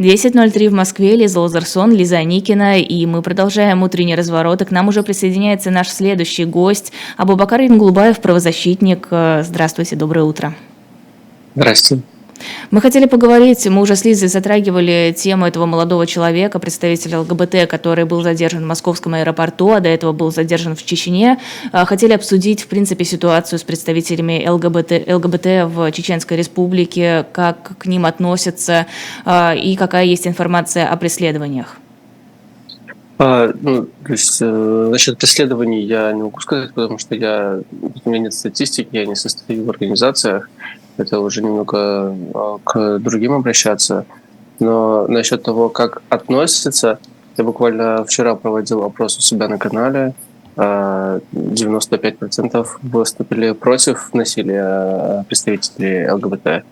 10.03 в Москве, Лиза Лазарсон, Лиза Аникина, и мы продолжаем утренний разворот. И к нам уже присоединяется наш следующий гость, Абубакар Инглубаев, правозащитник. Здравствуйте, доброе утро. Здравствуйте. Мы хотели поговорить, мы уже с Лизой затрагивали тему этого молодого человека, представителя ЛГБТ, который был задержан в московском аэропорту, а до этого был задержан в Чечне. А, хотели обсудить, в принципе, ситуацию с представителями ЛГБТ, ЛГБТ в Чеченской республике, как к ним относятся а, и какая есть информация о преследованиях. А, ну, то есть, э, насчет преследований я не могу сказать, потому что я, у меня нет статистики, я не состою в организациях это уже немного а, к другим обращаться. Но насчет того, как относятся, я буквально вчера проводил опрос у себя на канале. 95% а, выступили против насилия представителей ЛГБТ.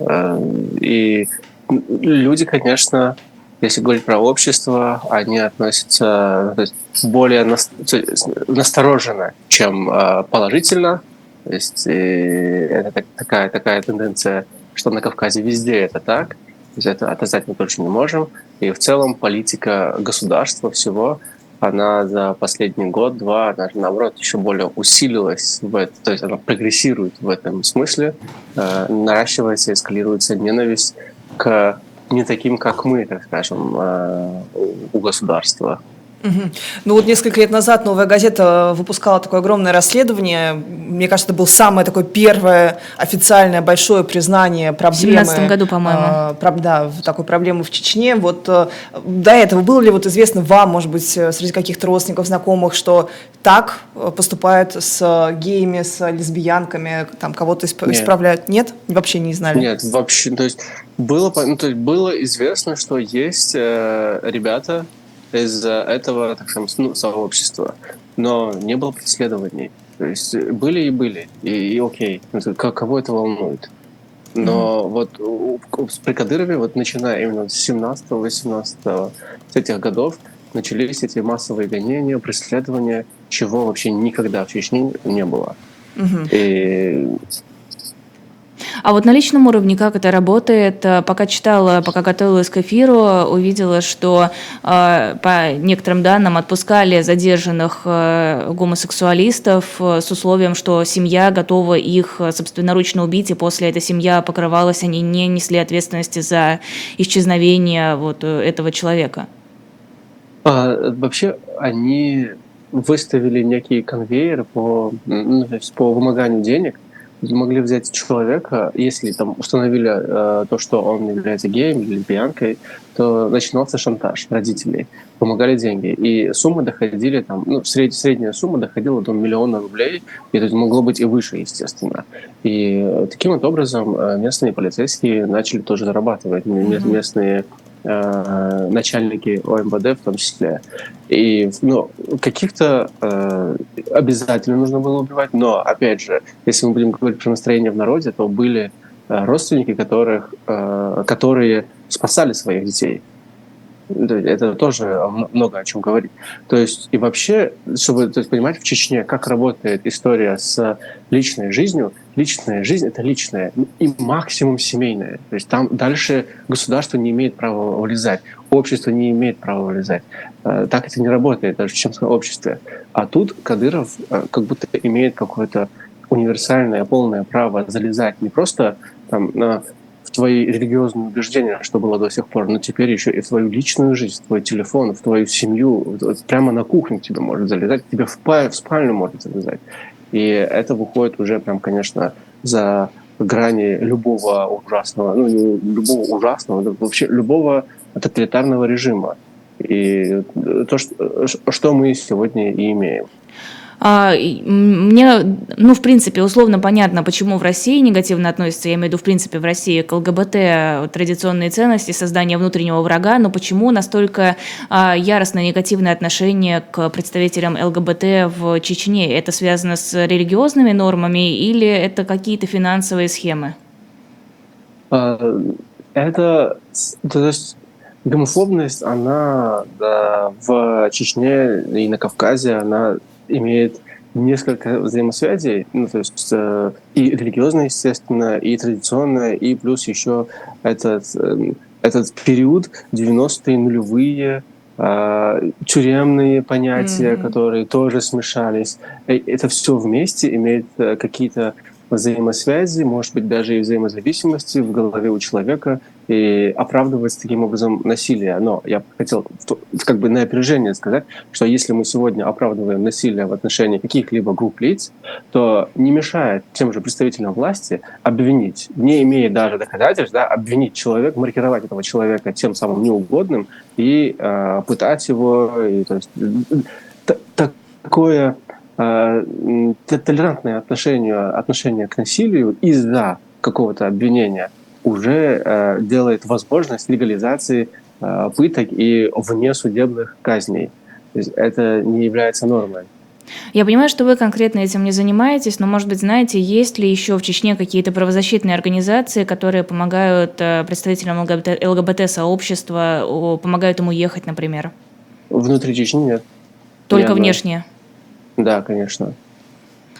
А, и люди, конечно, если говорить про общество, они относятся то есть, более настороженно, чем положительно то есть это так, такая, такая тенденция, что на Кавказе везде это так. То есть это отрицать мы точно не можем. И в целом политика государства всего, она за последний год-два, даже наоборот, еще более усилилась в это, то есть она прогрессирует в этом смысле, э, наращивается, эскалируется ненависть к не таким, как мы, так скажем, э, у государства. Угу. Ну вот несколько лет назад «Новая газета» выпускала такое огромное расследование. Мне кажется, это было самое такое первое официальное большое признание проблемы. В 2017 году, по-моему. Э, проб, да, такой проблемы в Чечне. Вот э, до этого было ли вот известно вам, может быть, э, среди каких-то родственников, знакомых, что так э, поступают с геями, с лесбиянками, там кого-то исп- Нет. исправляют? Нет? Вообще не знали? Нет, вообще. То есть было, ну, то есть было известно, что есть э, ребята, из этого, так скажем, ну, сообщества. Но не было преследований. То есть были и были, и, и окей, кого это волнует. Но mm-hmm. вот при Кадырове, вот начиная именно с 17-18 с этих годов, начались эти массовые гонения, преследования, чего вообще никогда в Чечне не было. Mm-hmm. И а вот на личном уровне как это работает? Э, пока читала, пока готовилась к эфиру, увидела, что э, по некоторым данным отпускали задержанных э, гомосексуалистов с условием, что семья готова их собственноручно убить, и после этой семья покрывалась, они не несли ответственности за исчезновение вот этого человека. А, вообще они выставили некий конвейер по, ну, по вымоганию денег, могли взять человека, если там установили э, то, что он является геем или лесбиянкой, то начинался шантаж родителей, помогали деньги. И суммы доходили, там, ну, сред, средняя сумма доходила до миллиона рублей, и это могло быть и выше, естественно. И таким вот образом э, местные полицейские начали тоже зарабатывать. Mm-hmm. Местные э, начальники ОМВД в том числе. И ну, каких-то э, обязательно нужно было убивать, но, опять же, если мы будем говорить про настроение в народе, то были э, родственники, которых, э, которые спасали своих детей. Это тоже много о чем говорит. То есть и вообще, чтобы то есть, понимать в Чечне, как работает история с личной жизнью, личная жизнь — это личная и максимум семейная. То есть там дальше государство не имеет права влезать, общество не имеет права влезать. Э, так это не работает даже в чеченском обществе. А тут Кадыров э, как будто имеет какое-то универсальное, полное право залезать не просто там, на в твои религиозные убеждения, что было до сих пор, но теперь еще и в твою личную жизнь, в твой телефон, в твою семью, прямо на кухню тебе может залезать, тебе в, в спальню может залезать. И это выходит уже прям, конечно, за грани любого ужасного, ну, любого ужасного, вообще любого тоталитарного режима. И то, что мы сегодня и имеем. А, мне, ну, в принципе, условно понятно, почему в России негативно относятся, я имею в виду, в принципе, в России к ЛГБТ традиционные ценности, создание внутреннего врага, но почему настолько а, яростное негативное отношение к представителям ЛГБТ в Чечне? Это связано с религиозными нормами или это какие-то финансовые схемы? А, это, то есть гомофобность, она да, в Чечне и на Кавказе, она имеет несколько взаимосвязей, ну, то есть э, и религиозная, естественно, и традиционная, и плюс еще этот, э, этот период 90-е, нулевые, э, тюремные понятия, Мгм. которые тоже смешались. И это все вместе имеет э, какие-то взаимосвязи, может быть, даже и взаимозависимости в голове у человека и оправдывается таким образом насилие. Но я хотел как бы на опережение сказать, что если мы сегодня оправдываем насилие в отношении каких-либо групп лиц, то не мешает тем же представителям власти обвинить, не имея даже доказательств, да, обвинить человека, маркировать этого человека тем самым неугодным и э, пытать его. И, то есть, такое э, толерантное отношение, отношение к насилию из-за какого-то обвинения уже э, делает возможность легализации э, пыток и внесудебных казней. То есть это не является нормой. Я понимаю, что вы конкретно этим не занимаетесь, но, может быть, знаете, есть ли еще в Чечне какие-то правозащитные организации, которые помогают э, представителям ЛГБТ ЛГБТ-сообщества, помогают им уехать, например? Внутри Чечни нет. Только внешне? Да, конечно.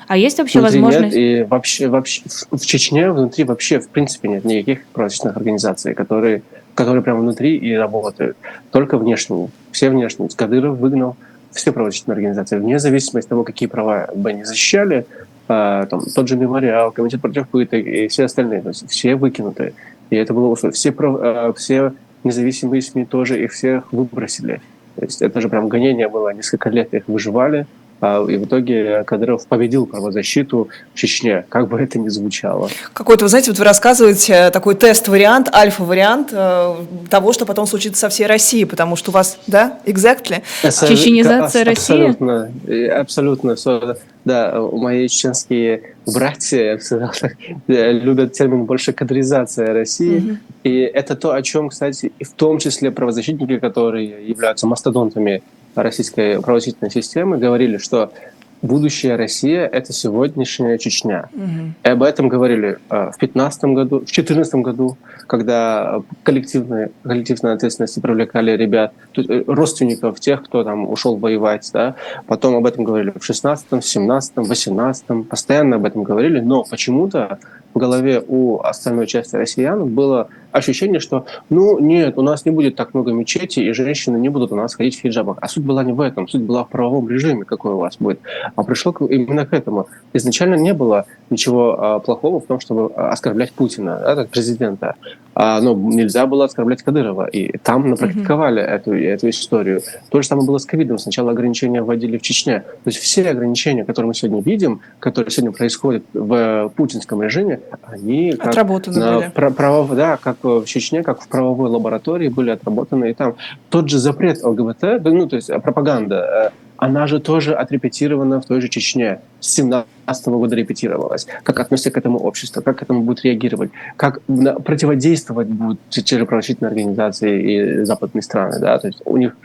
А есть вообще Внутри возможность... нет, и вообще, вообще в- Чечне внутри вообще в принципе нет никаких правозащитных организаций, которые, которые прямо внутри и работают. Только внешние. Все внешние. Кадыров выгнал все правозащитные организации, вне зависимости от того, какие права бы они защищали, а, там, тот же мемориал, комитет против пыток и все остальные, то есть все выкинуты. И это было условие. Все, прав- а, все независимые СМИ тоже их всех выбросили. То есть это же прям гонение было, несколько лет их выживали, и в итоге Кадыров победил правозащиту в Чечне, как бы это ни звучало. Какой-то, вы знаете, вот вы рассказываете э, такой тест-вариант, альфа-вариант э, того, что потом случится со всей Россией, потому что у вас, да, exactly? Это Чеченизация аб- России? Абсолютно, э, абсолютно всё. Да, мои чеченские братья, э, любят термин больше кадризация России. И это то, о чем, кстати, и в том числе правозащитники, которые являются мастодонтами российской правозащитной системы, говорили, что будущее Россия — это сегодняшняя Чечня. И об этом говорили э, в 2015 году, в 2014 году, когда коллективные, коллективной ответственности привлекали ребят, э, родственников тех, кто там ушел воевать. Да? Потом об этом говорили в 16 17 18 постоянно об этом говорили, но почему-то в голове у остальной части россиян было ощущение, что ну нет, у нас не будет так много мечетей, и женщины не будут у нас ходить в хиджабах. А суть была не в этом, суть была в правовом режиме, какой у вас будет. А пришло именно к этому. Изначально не было ничего а, плохого в том, чтобы а, оскорблять Путина, да, как президента. А, но нельзя было оскорблять Кадырова. И там напрактиковали эту, эту историю. То же самое было с ковидом. Сначала ограничения вводили в Чечне. То есть все ограничения, которые мы сегодня видим, которые сегодня происходят в путинском режиме, они как Отработаны на были. пра- правов- да, как в Чечне, как в правовой лаборатории были отработаны и там. Тот же запрет ЛГБТ, ну, то есть э, пропаганда, э, она же тоже отрепетирована в той же Чечне. С 17 года репетировалась. Как относится к этому общество, как к этому будет реагировать, как противодействовать будут правозащитные организации и западные страны. Да? То есть у них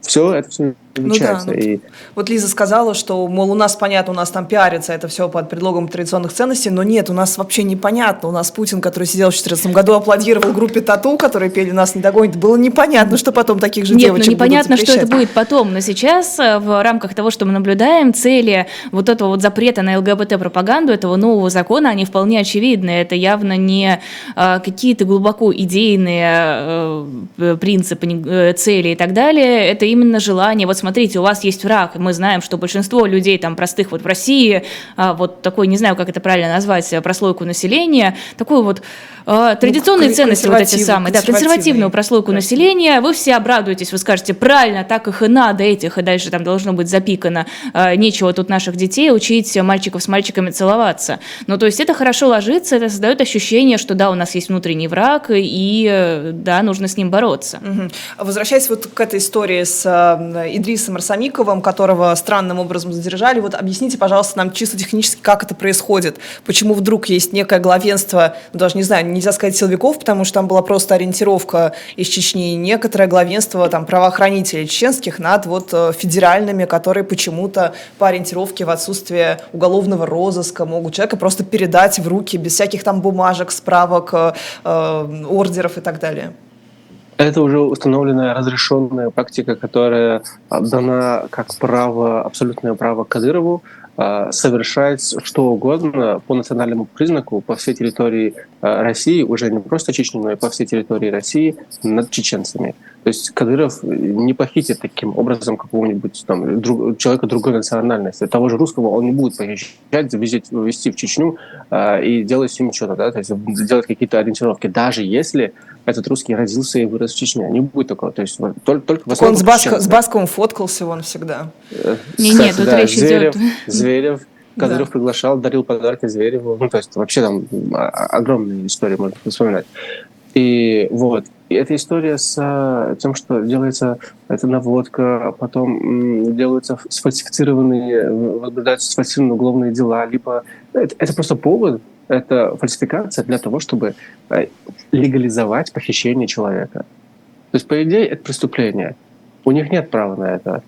все это все Ну да, изучается. ну, и Вот Лиза сказала, что, мол, у нас понятно, у нас там пиарится это все под предлогом традиционных ценностей, но нет, у нас вообще непонятно. У нас Путин, который сидел в 2014 году, аплодировал группе Тату, которые пели «Нас не догонит». Было непонятно, что потом таких же Нет, девочек ну будут непонятно, что это будет потом. Но сейчас э, в рамках того, что мы наблюдаем, цели вот этого вот запрета на ЛГБТ-пропаганду, этого нового закона, они вполне очевидны. Это явно не э, какие-то глубоко идейные э, принципы, не- э, цели и так далее. Это именно желание. Вот смотрите, у вас есть враг. Мы знаем, что большинство людей там простых вот в России, а, вот такой, не знаю, как это правильно назвать, э, прослойку населения, такой вот э, традиционные кон- ценности вот эти самые, да, консервативную прослойку населения, вы все обрадуетесь, вы скажете, правильно, так их и надо, этих, и дальше там должно быть запикано, э, нечего тут наших детей учить мальчиков с мальчиками целоваться. Ну, то есть это хорошо ложится, это создает ощущение, что да, у нас есть внутренний враг, и э, да, нужно с ним бороться. Мгм. Возвращаясь вот к этой истории с э, Идрисом Арсамиковым, которого странным образом задержали, вот объясните, пожалуйста, нам чисто технически, как это происходит, почему вдруг есть некое главенство, ну, даже не знаю, нельзя сказать силовиков, потому что там была просто ориентировка из Чечни, некоторое главенство там правоохранителей чеченских над вот э, федеральными, которые почему-то по ориентировке в отсутствие уголовного розыска могут человека просто передать в руки без всяких там бумажек, справок, э, э, ордеров и так далее. Это уже установленная разрешенная практика, которая дана как право, абсолютное право Кадырову а, совершать что угодно по национальному признаку по всей территории а, России, уже не просто Чечни, но и по всей территории России над чеченцами. То есть Кадыров не похитит таким образом какого-нибудь там друг, человека другой национальности. Того же русского он не будет похищать, везти, везти в Чечню э, и делать с ним что-то, да, то есть делать какие-то ориентировки, даже если этот русский родился и вырос в Чечне. Не будет такого. То есть только, только в Он с, Баско, с Басковым фоткался он всегда. Не, нет, тут да, речь Зверев, идет... Зверев, Кадыров да. приглашал, дарил подарки Звереву. Ну, то есть вообще там огромные истории можно вспоминать. И вот, эта история с э, тем, что делается эта наводка, а потом делаются сфальсифицированные, возбуждаются сфальсифицированные уголовные дела, либо это, это просто повод, это фальсификация для того, чтобы э, легализовать похищение человека. То есть, по идее, это преступление. У них нет права на это.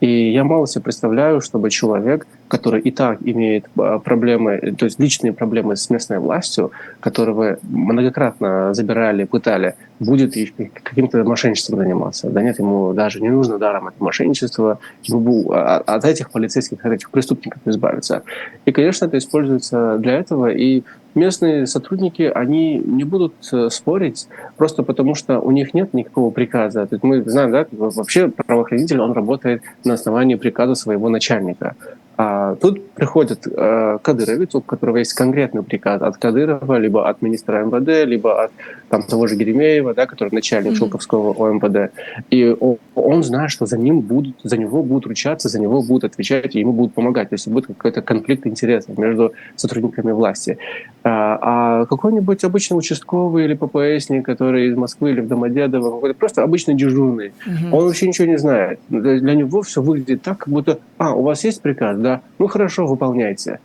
И я мало себе представляю, чтобы человек, который и так имеет а, проблемы, то есть личные проблемы с местной властью, которого многократно забирали, пытали, будет каким-то мошенничеством заниматься. Да нет, ему даже не нужно даром это мошенничество, ему а, от этих полицейских, от этих преступников избавиться. И, конечно, это используется для этого, и местные сотрудники, они не будут э, спорить просто потому, что у них нет никакого приказа. То есть мы знаем, да, вообще правоохранитель, он работает на основании приказа своего начальника. А тут приходит э, кадыровец, у которого есть конкретный приказ от Кадырова, либо от министра МВД, либо от там, того же Геремеева, да, который начальник mm-hmm. Шелковского ОМВД. И он, он знает, что за ним будут, за него будут ручаться, за него будут отвечать, и ему будут помогать. То есть будет какой-то конфликт интересов между сотрудниками власти. А, а какой-нибудь обычный участковый или ППСник, который из Москвы или в Домодедово, какой-то просто обычный дежурный, mm-hmm. он вообще ничего не знает. Для него все выглядит так, как будто, а, у вас есть приказ, да, да, ну хорошо, выполняйте.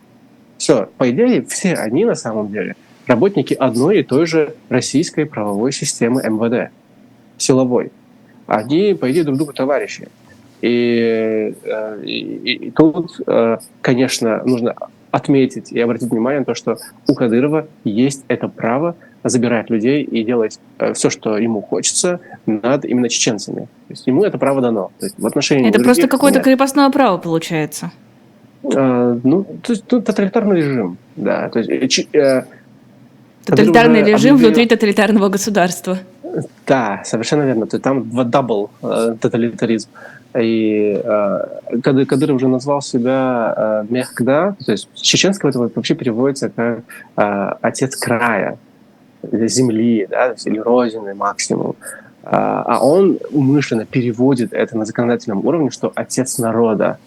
Все, по идее, все они на самом деле работники одной и той же российской правовой системы МВД, силовой. Они, по идее, друг другу товарищи. И, э, и, и тут, э, конечно, нужно отметить и обратить внимание на то, что у Кадырова есть это право забирать людей и делать э, все, что ему хочется над именно чеченцами. То есть ему это право дано. То есть в отношении это просто какое-то крепостное право получается. А, ну, то есть ну, тоталитарный режим, да. То есть, э, э Тоталитарный режим объявил... внутри тоталитарного государства. Да, совершенно верно. То есть там double э, тоталитаризм. И э, Кадыров уже назвал себя э, Мехкда, то есть чеченского это вообще переводится как э, отец края, земли, да, или родины максимум. А, а он умышленно переводит это на законодательном уровне, что отец народа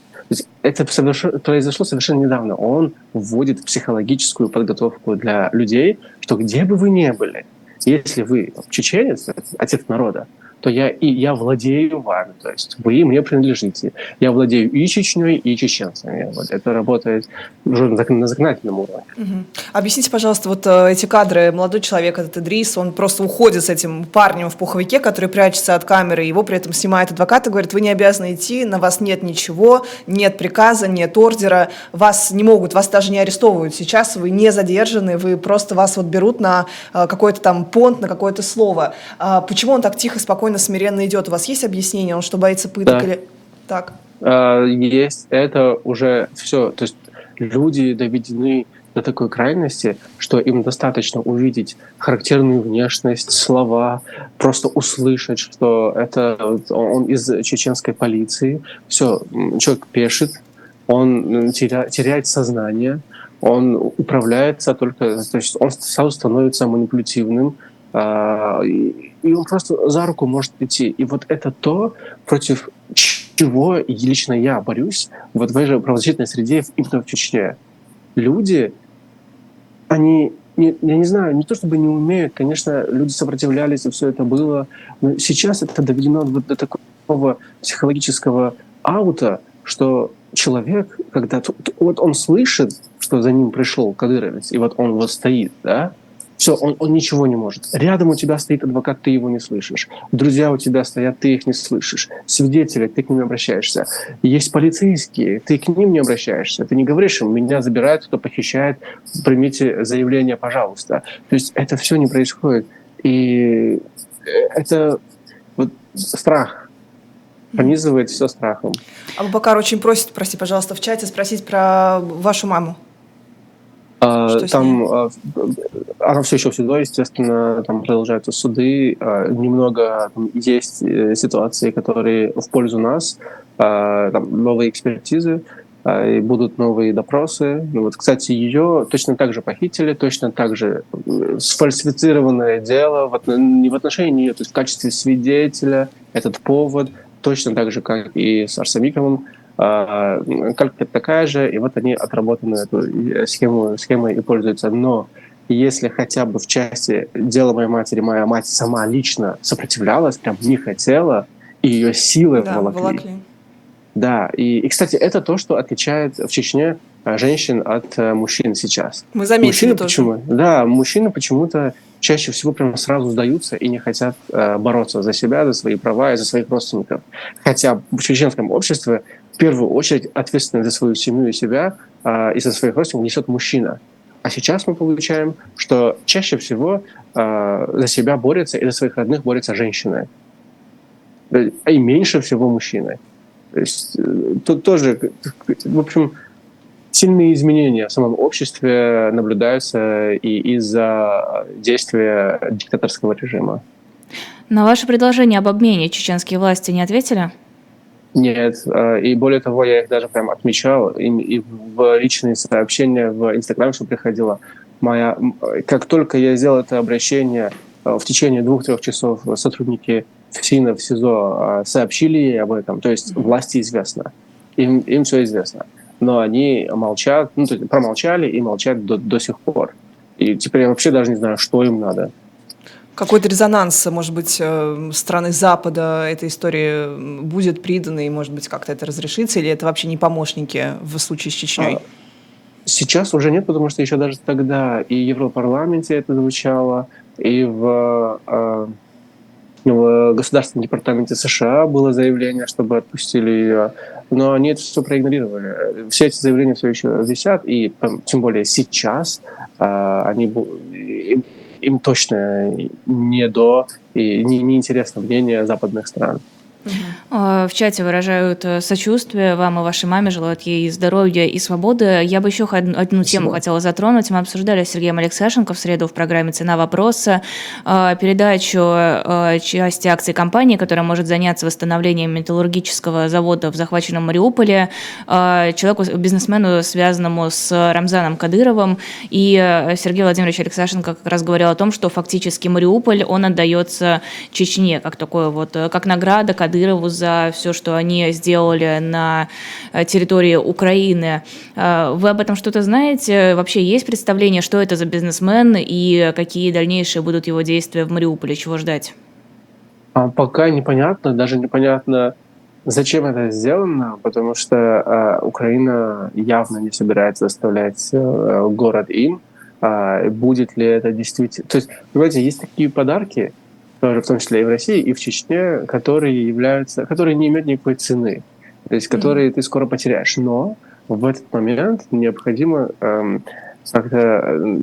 это произошло совершенно недавно. Он вводит психологическую подготовку для людей, что где бы вы ни были, если вы чеченец, отец народа, то я и я владею вами, то есть вы мне принадлежите. Я владею и Чечней, и чеченцами. Вот это работает уже на законодательном уровне. Угу. Объясните, пожалуйста, вот э, эти кадры. Молодой человек, этот Идрис, он просто уходит с этим парнем в пуховике, который прячется от камеры, его при этом снимает адвокат и говорит, вы не обязаны идти, на вас нет ничего, нет приказа, нет ордера, вас не могут, вас даже не арестовывают сейчас, вы не задержаны, вы просто вас вот берут на э, какой-то там понт, на какое-то слово. А почему он так тихо, спокойно спокойно, смиренно идет. У вас есть объяснение, он что, боится пыток да. или... Так. А, есть. Это уже все. То есть люди доведены до такой крайности, что им достаточно увидеть характерную внешность, слова, просто услышать, что это он из чеченской полиции. Все, человек пешит, он теря, теряет сознание, он управляется только, то есть он сразу становится манипулятивным, и он просто за руку может идти. И вот это то, против чего лично я борюсь вот в этой правозащитной среде именно в Чечне. Люди, они, не, я не знаю, не то чтобы не умеют, конечно, люди сопротивлялись, и все это было, но сейчас это доведено вот до такого психологического аута, что человек, когда вот он слышит, что за ним пришел кадыровец, и вот он вот стоит, да, все, он, он ничего не может. Рядом у тебя стоит адвокат, ты его не слышишь. Друзья у тебя стоят, ты их не слышишь. Свидетели, ты к ним обращаешься. Есть полицейские, ты к ним не обращаешься. Ты не говоришь им, меня забирают, кто похищает, примите заявление, пожалуйста. То есть это все не происходит. И это страх. Пронизывает все страхом. Абубакар очень просит, прости, пожалуйста, в чате спросить про вашу маму. А, Что там а, она все еще в СУДО, естественно, там продолжаются суды. а, Немного есть э, ситуации, которые в пользу нас, а, там новые экспертизы, а, и будут новые допросы. Ну, вот, кстати, ее точно так же похитили, точно так же э, сфальсифицированное дело в не в отношении нее, то есть в качестве свидетеля этот повод, точно так же, как и с Арсамиковым, а, калька такая же, и вот они отработаны эту э, схему, схемой и пользуются. Но если хотя бы в части дела моей матери моя мать сама лично сопротивлялась, прям не хотела, и ее силы Да, волокли. волокли. Да, и, и, кстати, это то, что отличает в Чечне а, женщин от э, мужчин сейчас. Мы заметили мужчины тоже. почему? Да, мужчины почему-то чаще всего прям сразу сдаются и не хотят э, бороться за себя, за свои права и за своих родственников. Хотя в чеченском обществе первую очередь ответственность за свою семью и себя э, и за своих родственников несет мужчина. А сейчас мы получаем, что чаще всего э, за себя борются и за своих родных борются женщины. Да, И меньше всего мужчины. То есть э, тут тоже, в общем, сильные изменения в самом обществе наблюдаются и из-за действия диктаторского режима. На ваше предложение об обмене чеченские власти не ответили? Нет, э, и более того, я их даже прям отмечал, и, и в личные сообщения в Инстаграм, что приходило. Моя, как только я сделал это обращение, э, в течение двух-трех часов сотрудники ФСИНа в СИЗО э, сообщили ей об этом, то есть власти известно, им, им все известно. Но они молчат, ну, то есть промолчали и молчат до, до сих пор. И теперь я вообще даже не знаю, что им надо. Какой-то резонанс, может быть, э, страны Запада этой истории будет придан, и, может быть, как-то это разрешится, или это вообще не помощники в случае с Чечней? А, Сейчас уже нет, потому что еще даже тогда и в Европарламенте это звучало, и в, э, в Государственном департаменте США было заявление, чтобы отпустили ее, но они это все проигнорировали. Все эти заявления все еще висят, и тем более сейчас э, они, им, точно не до и не, не интересно мнение западных стран. Э, В чате выражают э, сочувствие вам и вашей маме, желают ей здоровья и свободы. Я бы еще ход- одну тему хотела затронуть. Мы обсуждали с Сергеем Алексашенко в среду в программе «Цена вопроса» э, передачу части акций компании, которая может заняться восстановлением металлургического завода в захваченном Мариуполе, человеку, бизнесмену, связанному с Рамзаном Кадыровым. И Сергей Владимирович Алексашенко как раз говорил о том, что фактически Мариуполь, он отдается Чечне, как такое вот, как награда Кадырову за все, что они сделали на э, территории Украины. Э, Вы об этом что-то знаете? Вообще есть представление, что это за бизнесмен и какие дальнейшие будут его действия в Мариуполе? Чего ждать? А пока непонятно, даже непонятно, зачем это сделано, потому что э, Украина явно не собирается оставлять э, город им. А будет ли это действительно... То есть, понимаете, есть такие подарки, тоже в том числе и в России, и в Чечне, которые являются, которые не имеют никакой цены, то есть которые ты скоро потеряешь. Но в этот момент необходимо эм, как-то э,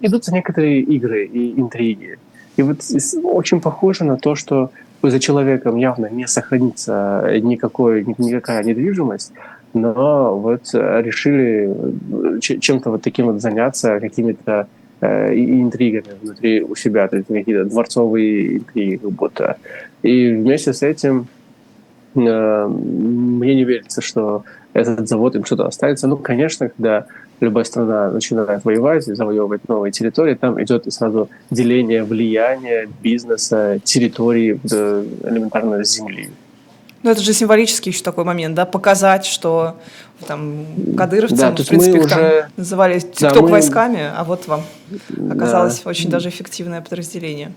идутся некоторые игры и интриги. И вот очень похоже на то, что за человеком явно не сохранится никакой, ни- никакая недвижимость, но вот э, решили э, чем-то вот таким вот заняться, какими-то и- интригами внутри у себя, то есть какие-то дворцовые интриги как будто. И вместе с этим э, мне не верится, что этот завод им что-то останется. Ну, конечно, когда любая страна начинает воевать, завоевывать новые территории, там идет сразу деление влияния, бизнеса, территории, элементарно земли. Ну, это же символический еще такой момент, да, показать, что там кадыровцы, Да, в мы принципе, их там уже- называли Да, тикток мы- войсками, а вот вам оказалось Да. очень даже эффективное подразделение.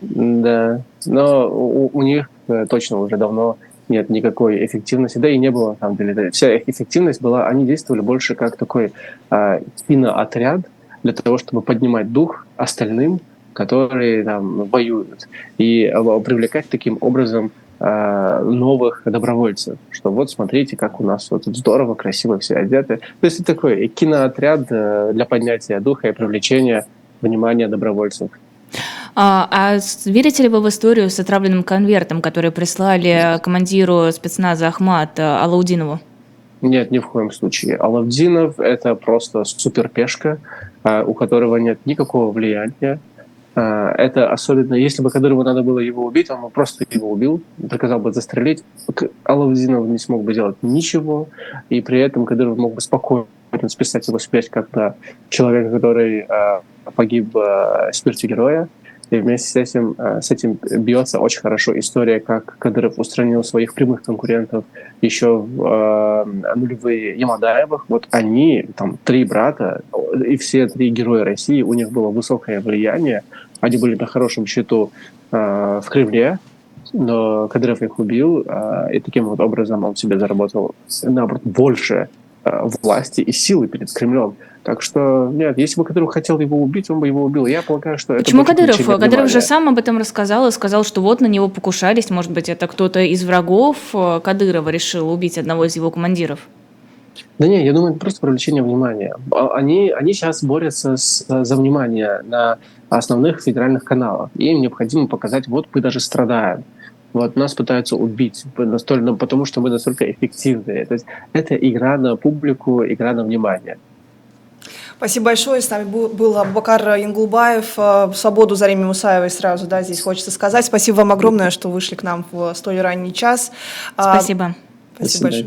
Да, но у, у них э, точно уже давно нет никакой эффективности, да и не было на самом деле. Да, Вся их эффективность была, они действовали больше как такой э, киноотряд для того, чтобы поднимать дух остальным, которые там воюют, и э, привлекать таким образом новых добровольцев, что вот смотрите, как у нас вот здорово, красиво все одеты. То есть это такой киноотряд э, для поднятия духа и привлечения внимания добровольцев. А, а верите ли вы в историю с отравленным конвертом, который прислали командиру спецназа Ахмат э, Алаудинову? Нет, ни в коем случае. Алавдинов — это просто суперпешка, у которого нет никакого влияния. А, Это особенно, если бы Кадырову надо было его убить, он бы просто его убил, приказал бы застрелить. Алавдинов не смог бы делать ничего, и при этом Кадыров мог бы спокойно списать его смерть как на человека, который а, погиб а, смертью героя. И вместе с этим, а, с этим бьется очень хорошо история, как Кадыров устранил своих прямых конкурентов еще в э, нулевые Ямадаевых. Вот они, там, три брата, и все три героя России, у них было высокое влияние. Они были на хорошем счету э, в Кремле, но Кадыров их убил, э, и таким вот образом он себе заработал, наоборот, больше э, власти и силы перед Кремлем. Так что, нет, если бы Кадыров хотел его убить, он бы его убил. Я полагаю, что это Почему больше Кадыров? Кадыров же сам об этом рассказал и сказал, что вот на него покушались, может быть, это кто-то из врагов э, Кадырова решил убить одного из его командиров. Да не, я думаю, это просто привлечение внимания. А- Они, они сейчас борются с, за внимание на основных федеральных каналах. Им необходимо показать, вот мы даже страдаем. Вот нас пытаются убить, настолько, потому что мы настолько эффективные. То есть это игра на публику, игра на внимание. Спасибо большое. С нами был, Абубакар Янгулбаев. Э, Свободу Зареме Мусаевой сразу, да, здесь хочется сказать. Спасибо вам огромное, что вышли к нам в столь ранний час. А, Спасибо. Спасибо большое.